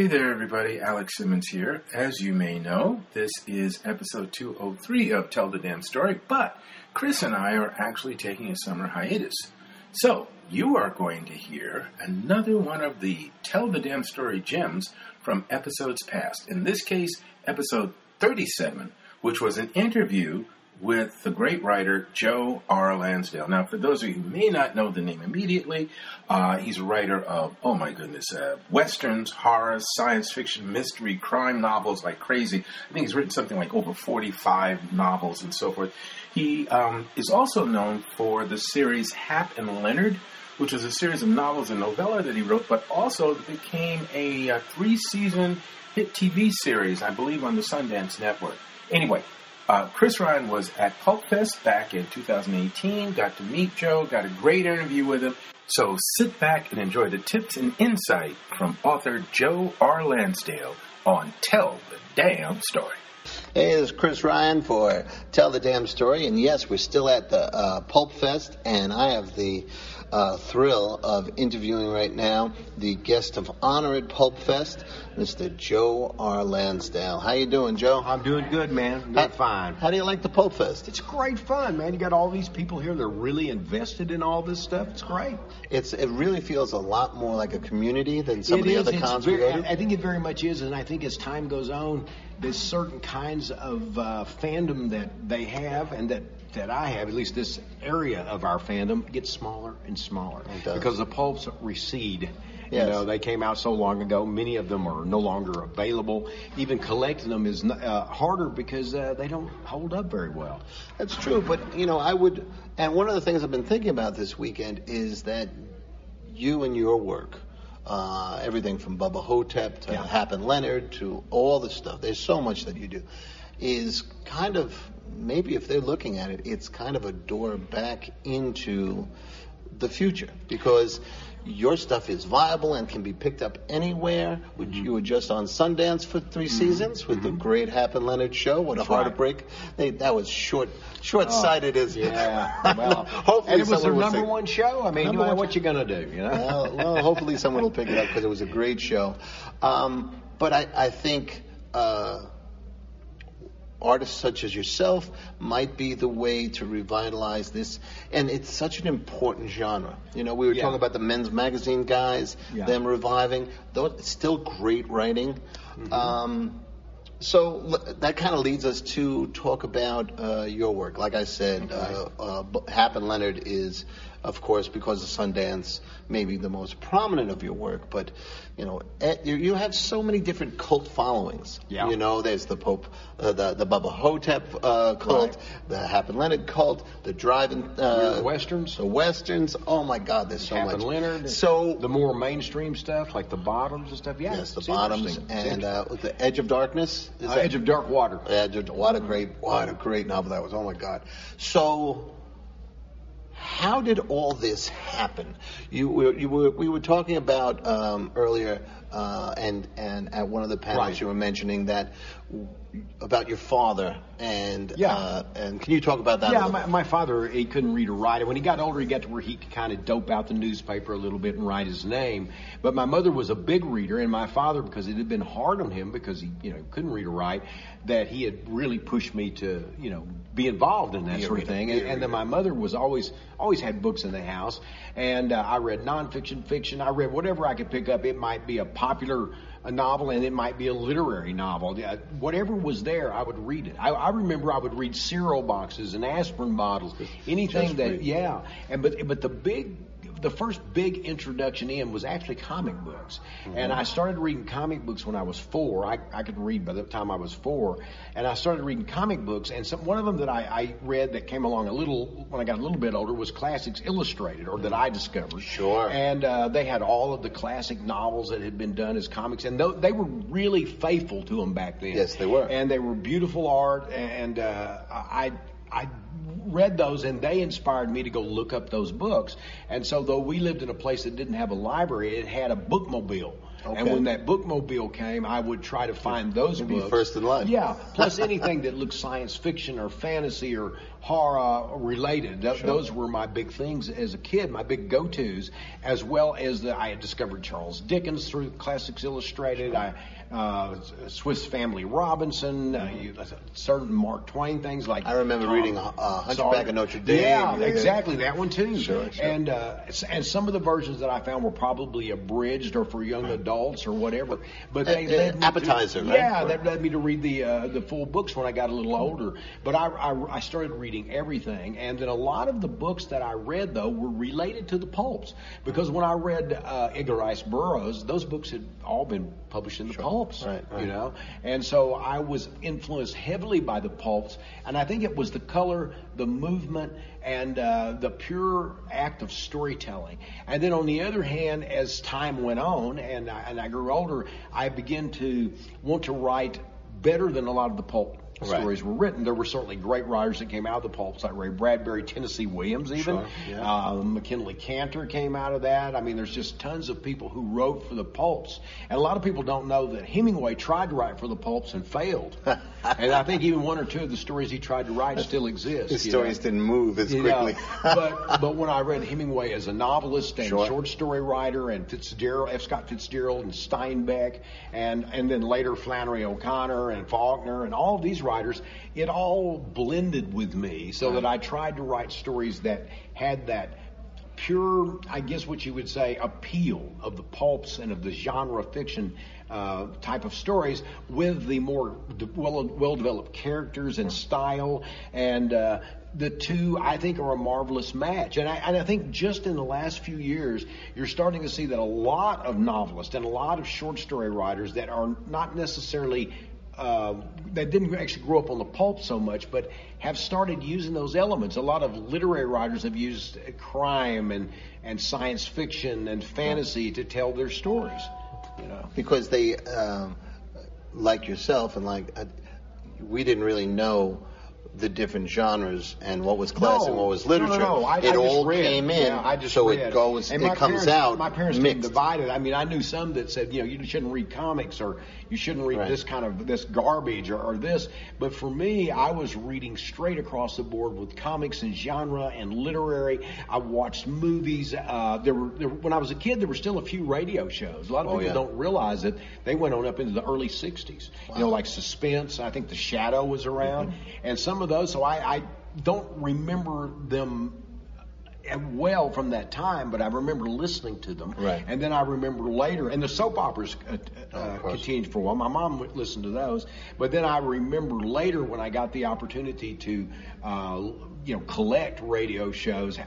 Hey there, everybody. Alex Simmons here. As you may know, this is episode 203 of Tell the Damn Story, but Chris and I are actually taking a summer hiatus. So, you are going to hear another one of the Tell the Damn Story gems from episodes past. In this case, episode 37, which was an interview with the great writer Joe R. Lansdale. Now, for those of you who may not know the name immediately, uh, he's a writer of, oh my goodness, uh, westerns, horror, science fiction, mystery, crime novels like crazy. I think he's written something like over 45 novels and so forth. He um, is also known for the series Hap and Leonard, which was a series of novels and novella that he wrote, but also became a, a uh, three season hit TV series, I believe, on the Sundance Network. Anyway, uh, Chris Ryan was at Pulp Fest back in 2018, got to meet Joe, got a great interview with him. So sit back and enjoy the tips and insight from author Joe R. Lansdale on Tell the Damn Story. Hey, this is Chris Ryan for Tell the Damn Story, and yes, we're still at the uh, Pulp Fest, and I have the uh, thrill of interviewing right now the guest of honor at Pulp Fest, Mr. Joe R. Lansdale. How you doing, Joe? I'm doing good, man. Doing how, fine. How do you like the Pulp Fest? It's great fun, man. You got all these people here that are really invested in all this stuff. It's great. It's it really feels a lot more like a community than some it of the is. other cons very- we go to. I think it very much is, and I think as time goes on, there's certain kinds of uh, fandom that they have, and that that I have, at least this area of our fandom, gets smaller and smaller because the pulps recede. Yes. You know, they came out so long ago. Many of them are no longer available. Even collecting them is uh, harder because uh, they don't hold up very well. That's true, but you know, I would. And one of the things I've been thinking about this weekend is that you and your work, uh, everything from Bubba Ho-Tep to Yeah. Hap and Leonard to all the stuff. There's so much that you do. Is kind of maybe if they're looking at it, it's kind of a door back into the future because your stuff is viable and can be picked up anywhere. Which Mm-hmm. You were just on Sundance for 3 seasons with the great Hap and Leonard show. What a That's right. heartbreak! They, that was short, short-sighted as Yeah, well, hopefully and it was their number say- one show. I mean, you know, one what you gonna do? You know. well, well, hopefully someone will pick it up because it was a great show. Um, but I, I think uh, artists such as yourself might be the way to revitalize this. And it's such an important genre. You know, we were Yeah. talking about the men's magazine guys, Yeah. them reviving. Though it's still great writing. Mm-hmm. Um, so l- that kind of leads us to talk about uh, your work. Like I said, uh, uh, B- Hap and Leonard is, of course, because of Sundance, maybe the most prominent of your work. But you know, eh, you, you have so many different cult followings. Yeah. You know, there's the Pope, uh, the the Bubba Ho-Tep uh, cult, Right. the Hap and Leonard cult, the driving uh, The westerns. the westerns. Oh my God, there's so Happen much. Leonard. So the more mainstream stuff, like the bottoms and stuff. Yeah, yes, the bottoms and uh, the Edge of Darkness. Is Uh, Edge of Dark Water. yeah, just, what a great, what a great novel that was. Oh my God. So, how did all this happen? You were, you were, we were talking about um, earlier, uh, and and at one of the panels Right. you were mentioning that about your father, and Yeah. uh, and can you talk about that? Yeah, my, my father, he couldn't read or write. And when he got older, he got to where he could kind of dope out the newspaper a little bit and write his name. But my mother was a big reader, and my father, because it had been hard on him because he, you know, couldn't read or write, that he had really pushed me to, you know, be involved in that Be a sort of thing. And, and then my mother was always, always had books in the house, and uh, I read nonfiction, fiction. I read whatever I could pick up. It might be a popular a novel and it might be a literary novel. Yeah, Whatever was there, I would read it. I, I remember I would read cereal boxes and aspirin bottles, anything that, yeah. And but but the big, the first big introduction in was actually comic books, and I started reading comic books when I was four. I, I could read by the time I was four, and I started reading comic books. And some, one of them that I, I read that came along a little when I got a little bit older was Classics Illustrated, or that I discovered. Sure. And uh, they had all of the classic novels that had been done as comics, and th- they were really faithful to them back then. Yes, they were. And they were beautiful art, and uh, I I read those, and they inspired me to go look up those books. And so, though we lived in a place that didn't have a library, it had a bookmobile. Okay. And when that bookmobile came, I would try to find those You'd books. first in line. Yeah. Plus anything that looked science fiction or fantasy or horror related. Th- Those were my big things as a kid, my big go-tos, as well as the, I had discovered Charles Dickens through Classics Illustrated. I uh, Swiss Family Robinson, uh, you, certain Mark Twain things like. I remember Tom reading, uh, Hunchback Sawyer. of Notre Dame. Yeah, Yeah, exactly that one too. Sure, sure. And uh, and some of the versions that I found were probably abridged or for young adults or whatever. But they Uh, uh, led me to- appetizer, right? Yeah, that led me to read the uh, the full books when I got a little older. But I, I I started reading everything, and then a lot of the books that I read though were related to the pulps because when I read uh, Edgar Rice Burroughs, those books had all been published in the pulps. Right, right. You know, and so I was influenced heavily by the pulps, and I think it was the color, the movement, and uh, the pure act of storytelling. And then on the other hand, as time went on and I, and I grew older, I began to want to write better than a lot of the pulp Right. stories were written. There were certainly great writers that came out of the pulps, like Ray Bradbury, Tennessee Williams, even. Sure, yeah. Um, MacKinlay Kantor came out of that. I mean, there's just tons of people who wrote for the pulps. And a lot of people don't know that Hemingway tried to write for the pulps and failed. and I think even one or two of the stories he tried to write still exist. His you know. stories didn't move as You quickly. but but when I read Hemingway as a novelist and Sure. short story writer and Fitzgerald, F. Scott Fitzgerald and Steinbeck and and then later Flannery O'Connor and Faulkner and all of these writers, it all blended with me so that I tried to write stories that had that pure, I guess what you would say, appeal of the pulps and of the genre fiction uh, type of stories with the more de- well well developed characters and style and. Uh, the two, I think, are a marvelous match, and I, and I think just in the last few years, you're starting to see that a lot of novelists and a lot of short story writers that are not necessarily uh, that didn't actually grow up on the pulp so much, but have started using those elements. A lot of literary writers have used crime and, and science fiction and fantasy to tell their stories. You know, because they, um, like yourself and like, uh, we didn't really know the different genres and what was classic and what was No, no, literature. No, I, it I all read. came in, Yeah, I just so read. it goes, And it comes parents, out My parents mixed. divided. I mean, I knew some that said, you know, you shouldn't read comics or you shouldn't read Right. this kind of this garbage or, or this. But for me, I was reading straight across the board with comics and genre and literary. I watched movies. Uh, there were there, when I was a kid, there were still a few radio shows. A lot of Oh, people yeah. don't realize it. They went on up into the early '60s. You know, like Suspense. I think The Shadow was around, Mm-hmm. and some of those. So I, I don't remember them well from that time, but I remember listening to them. Right. And then I remember later, and the soap operas uh, uh, continued for a while. My mom would listen to those, but then I remember later when I got the opportunity to, uh, you know, collect radio shows.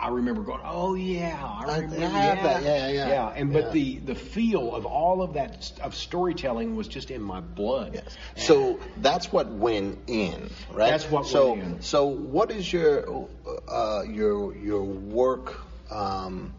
I- remember going, oh yeah, I remember I have that. Yeah, yeah, yeah. And but yeah. the the feel of all of that of storytelling was just in my blood. Yes. So that's what went in, right? That's what so, went in. So what is your uh, your your work um,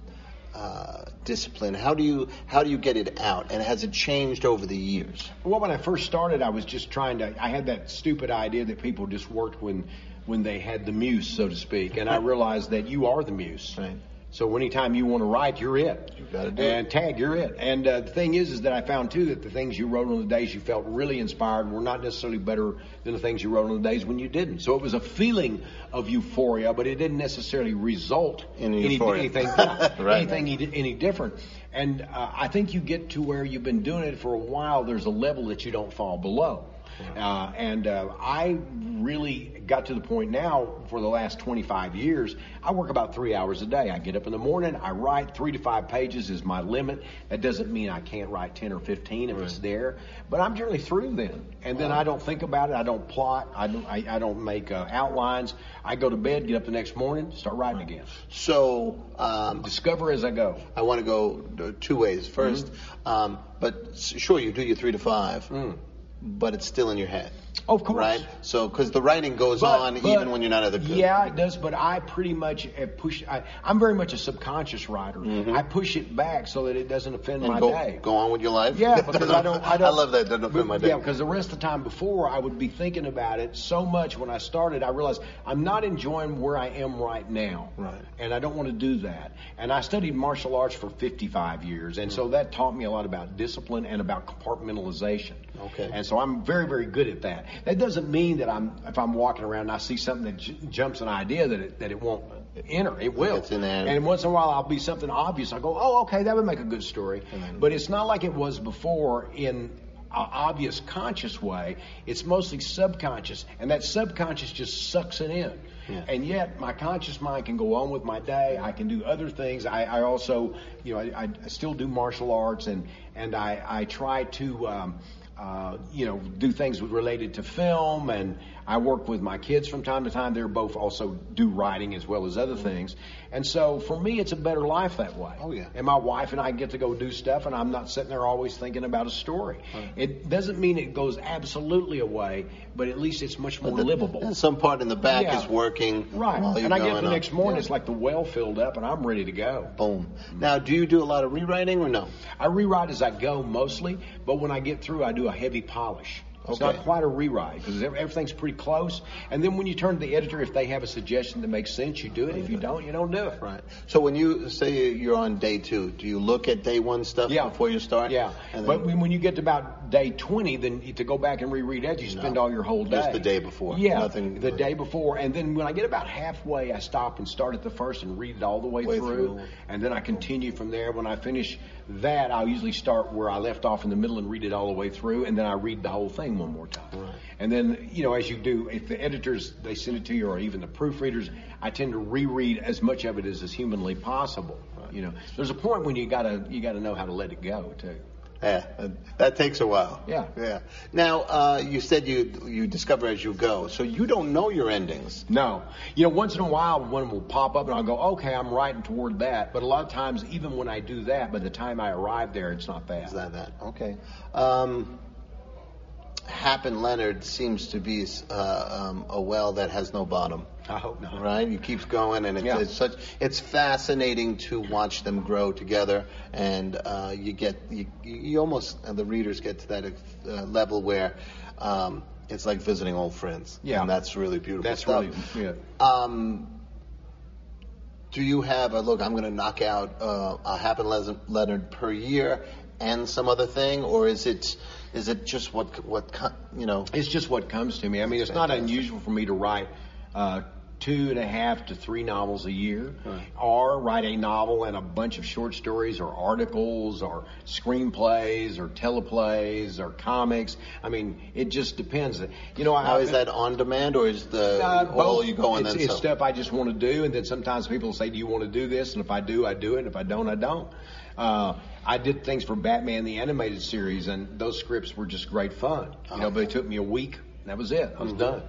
uh, discipline? How do you how do you get it out? And has it changed over the years? Well, when I first started, I was just trying to. I had that stupid idea that people just worked when when they had the muse, so to speak, and I realized that you are the muse. Right. So anytime you want to write, you're it. You gotta do and it. tag, you're it. And uh, the thing is, is that I found too that the things you wrote on the days you felt really inspired were not necessarily better than the things you wrote on the days when you didn't. So it was a feeling of euphoria, but it didn't necessarily result In any- anything Right. anything any, any different. And uh, I think you get to where you've been doing it for a while. There's a level that you don't fall below. Uh, and uh, I really got to the point now for the last 25 years. I work about three hours a day. I get up in the morning, I write three to five pages is my limit. That doesn't mean I can't write 10 or 15 if it's there, but I'm generally through then. And then I don't think about it. I don't plot. I don't. I, I don't make uh, outlines. I go to bed, get up the next morning, start writing again. So um, Discover as I go. I want to go two ways. 1st Mm-hmm. um, but sure, you do your three to five, Mm. But it's still in your head. Of course. Right? So, because the writing goes But- on but- even when you're not at the good. Yeah, it does. But I pretty much push. I, I'm very much a subconscious writer. I push it back so that it doesn't offend Mm-hmm. and my go, day. go on with your life. Yeah, because I don't. I don't. I love that. Doesn't offend my day. Yeah, because the rest of the time before, I would be thinking about it so much. When I started, I realized I'm not enjoying where I am right now. Right. And I don't want to do that. And I studied martial arts for 55 years, and so that taught me a lot about discipline and about compartmentalization. Okay. And so I'm very, very good at that. That doesn't mean that I'm if I'm walking around and I see something that j- jumps an idea that it, that it won't enter. It will. It's in there. And once in a while, I'll be something obvious. I go, oh, okay, that would make a good story. But it's not like it was before in an obvious conscious way. It's mostly subconscious, and that subconscious just sucks it in. Yeah. And yet, my conscious mind can go on with my day. I can do other things. I, I also, you know, I, I still do martial arts, and and I I try to. Um, uh, you know, do things related to film, and I work with my kids from time to time. They're both also do writing as well as other mm-hmm. things, and so for me, it's a better life that way. Oh, yeah. And my wife and I get to go do stuff, and I'm not sitting there always thinking about a story. It doesn't mean it goes absolutely away, but at least it's much more livable. And some part in the back Yeah. is working. Right. And I get up the next morning, Yeah. it's like the well filled up, and I'm ready to go. Boom. Mm-hmm. Now, do you do a lot of rewriting or no? I rewrite as I go mostly, but when I get through, I do a heavy polish. It's Okay. not quite a rewrite because everything's pretty close. And then when you turn to the editor, if they have a suggestion that makes sense, you do it. If you don't, you don't do it. Right. So when you say you're on day two, do you look at day one stuff Yeah. before you start? Yeah. But when you get to about day 20, then to go back and reread that, you spend all your whole day. Just the day before. Yeah. Nothing- the day before. And then when I get about halfway, I stop and start at the first and read it all the way, Way through, through. And then I continue from there. When I finish that, I'll usually start where I left off in the middle and read it all the way through. And then I read the whole thing one more time. And then, you know, as you do, if the editors, they send it to you or even the proofreaders, I tend to reread as much of it as is humanly possible. You know, there's a point when you gotta, you gotta know how to let it go too. Yeah, that- takes a while. Yeah. Yeah. Now, uh, you said you you discover as you go, so you don't know your endings. No. You know, once in a while one will pop up and I'll go, okay, I'm writing toward that. But a lot of times, even when I do that, by the time I arrive there, it's not that. Is that that? Okay. Um, Hap and Leonard seems to be uh, um, a well that has no bottom. I hope not. Right, it keeps going, and it's, Yeah. it's such it's fascinating to watch them grow together, and uh, you get you, you almost and the readers get to that uh, level where um, it's like visiting old friends. Yeah. and that's really beautiful. That's stuff. really, yeah. Um, do you have a look? I'm going to knock out uh, a Hap and Leonard per year and some other thing, or is it is it just what what you know? It's just what comes to me. I mean, it's not unusual for me to write uh, two and a half to three novels a year, or write a novel and a bunch of short stories, or articles, or screenplays, or teleplays, or comics. I mean, it just depends. You know, How I, is that on demand, or is the Uh, both. you go and it's, then it's some? stuff I just want to do, and then sometimes people say, "Do you want to do this?" And if I do, I do it. And if I don't, I don't. Uh, I did things for Batman the animated series, and those scripts were just great fun. You know, but it took me a week. and That was it. I was done.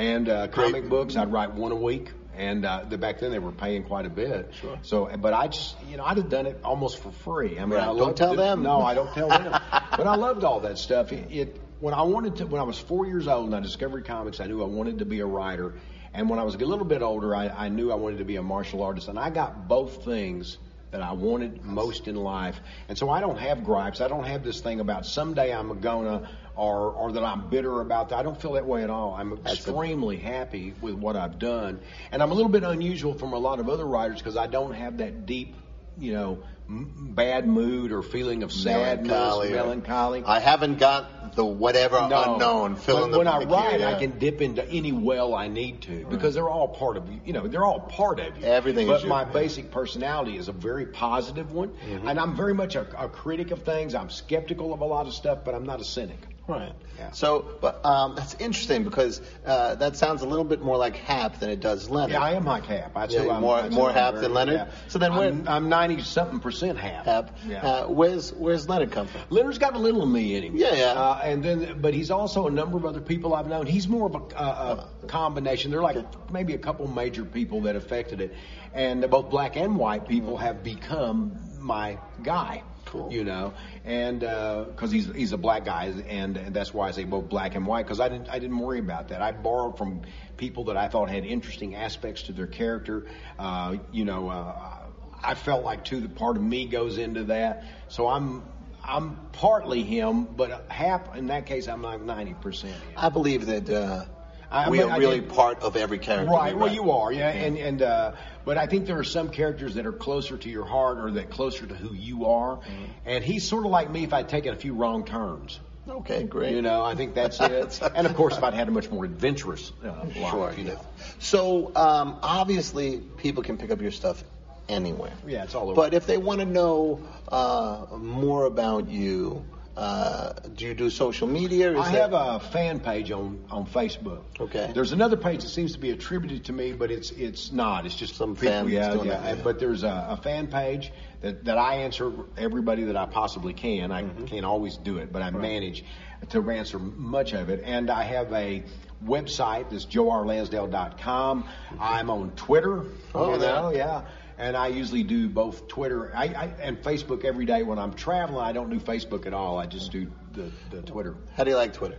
And uh, comic books, I'd write one a week. And uh, the, back then they were paying quite a bit. Sure. So, but I just, you know, I'd have done it almost for free. I mean, Right. I Don't tell it. them. No, I don't tell them. but I loved all that stuff. It, it when I wanted to when I was four years old and I discovered comics, I knew I wanted to be a writer. And when I was a little bit older, I, I knew I wanted to be a martial artist, and I got both things that I wanted most in life. And so I don't have gripes. I don't have this thing about someday I'm gonna or or that I'm bitter about that. I don't feel that way at all. I'm That's extremely happy with what I've done. And I'm a little bit unusual from a lot of other writers because I don't have that deep, you know, m- bad mood or feeling of sadness, Melancholy. melancholy. I haven't got the whatever unknown. Fill But the when I write, key, I can dip into any well I need to because they're all part of you. You know, they're all part of you. Everything But my yeah. Mm-hmm. basic personality is a very positive one, and I'm very much a, a critic of things. I'm skeptical of a lot of stuff, but I'm not a cynic. Right. Yeah. So, but um, that's interesting because uh, that sounds a little bit more like Hap than it does Leonard. Yeah, I am like Hap. That's Yeah, I'm, more- more Hap than Leonard? yeah. So then where- I'm, I'm ninety something percent Hap. Hap. Yeah. Uh, where's Where's Leonard come from? Leonard's got a little of me in him. Yeah, yeah. Uh, and then, but he's also a number of other people I've known. He's more of a, a, a combination. They're like maybe a couple major people that affected it, and both black and white people have become my guy. Cool. You know, and because he's he's a black guy, and, and that's why I say both black and white because I didn't I didn't worry about that. I borrowed from people that I thought had interesting aspects to their character. Uh, you know, uh, I felt like too that part of me goes into that. So I'm I'm partly him, but half in that case I'm like ninety percent. I believe that uh, I- we are I really part of every character. Right. we Well, you are, yeah, and and uh, but I think there are some characters that are closer to your heart or that closer to who you are, Mm-hmm. and he's sort of like me if I'd taken a few wrong turns. Okay, great. You know, I think that's it. and of course, if I'd had a much more adventurous uh, life, Sure. you yeah. know. So um, obviously, people can pick up your stuff anywhere. Yeah, it's all over. But if they want to know uh, more about you, uh, do you do social media? I that- have a fan page on, on Facebook. Okay. There's another page that seems to be attributed to me, but it's it's not. It's just Some people. fan Yeah, yeah. yeah. But there's a, a fan page that, that I answer everybody that I possibly can. I Mm-hmm. can't always do it, but I manage to answer much of it. And I have a website that's joerlansdale.com. I'm on Twitter. Oh, you know, yeah. And I usually do both Twitter I, I, and Facebook every day. When I'm traveling, I don't do Facebook at all. I just do the, the Twitter. How do you like Twitter?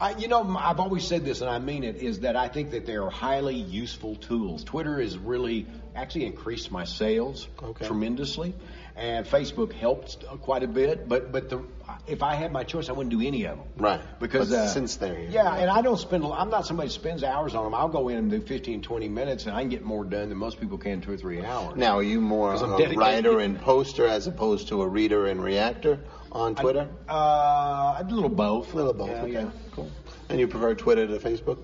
I, you know, I've always said this, and I mean it, is that I think that they are highly useful tools. Twitter has really actually increased my sales Okay. tremendously, and Facebook helped quite a bit. But but the if I had my choice, I wouldn't do any of them. Right. Because uh, since they're here. yeah, and I don't spend. I'm not somebody who spends hours on them. I'll go in and do 15, 20 minutes, and I can get more done than most people can in two or three hours. Now, are you more a writer and poster as opposed to a reader and reactor on Twitter? Uh, a little both. a little both. Yeah, okay. yeah. Cool. And you prefer Twitter to Facebook?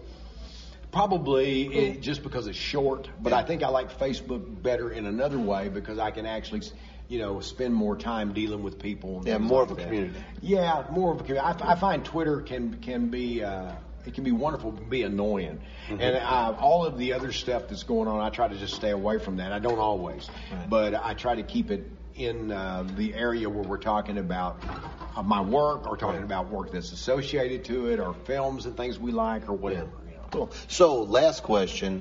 Probably it, just because it's short, but Yeah. I think I like Facebook better in another way because I can actually, you know, spend more time dealing with people. and Yeah, more like of a that. community. Yeah, more of a community. I, I find Twitter can can be. Uh, it can be wonderful, but be annoying, Mm-hmm. and uh, all of the other stuff that's going on, I try to just stay away from that. I don't always, Right. but I try to keep it in uh, the area where we're talking about uh, my work, or talking Right. about work that's associated to it, or films and things we like, or whatever. You know. Cool. So, last question.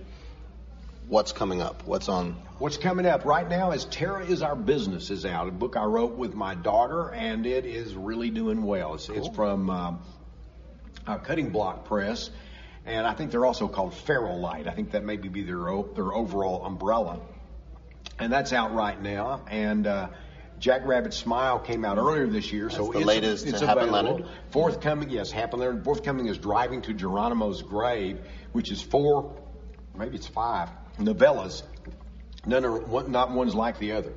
What's coming up? What's on? What's coming up right now is Terror is Our Business is out, a book I wrote with my daughter, and it is really doing well. It's, it's from um, uh, Cutting Block Press, and I think they're also called Feral Light. I think that maybe be their their overall umbrella, and that's out right now. And uh, Jack Rabbit Smile came out earlier this year, so That's the it's, latest it's to Happen. Leonard. Forthcoming, yes, Hap and Leonard. Forthcoming is Driving to Geronimo's Grave, which is four, maybe it's five novellas. None are one, not one's like the other.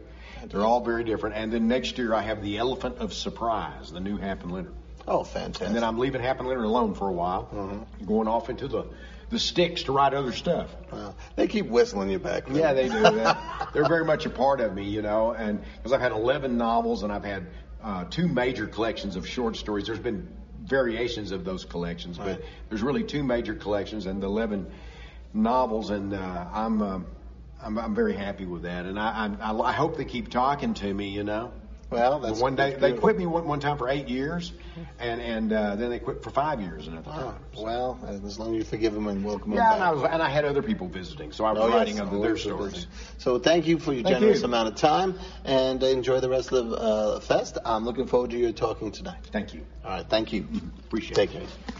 They're all very different. And then next year I have The Elephant of Surprise, the new Hap and Leonard. Oh, fantastic. And then I'm leaving Hap and Leonard alone for a while, Mm-hmm. going off into the the sticks to write other stuff. Wow. They keep whistling you back. there. Yeah, they do. They're, they're very much a part of me, you know. And because I've had 11 novels and I've had uh, two major collections of short stories. There's been variations of those collections, Right. but there's really two major collections and the 11 novels, and uh, I'm, um I'm I'm very happy with that. And I, I I hope they keep talking to me, you know. Well, that's one day they quit me one, one time for eight years, and and uh, then they quit for five years another Wow. time. Well, as long as you forgive them and welcome Yeah, them and. I was and I had other people visiting, so I was Oh, yes, writing under their stories. So thank you for your Thank generous you. amount of time and enjoy the rest of the uh, fest. I'm looking forward to your talking tonight. Thank you. All right, thank you. Appreciate Take it. care.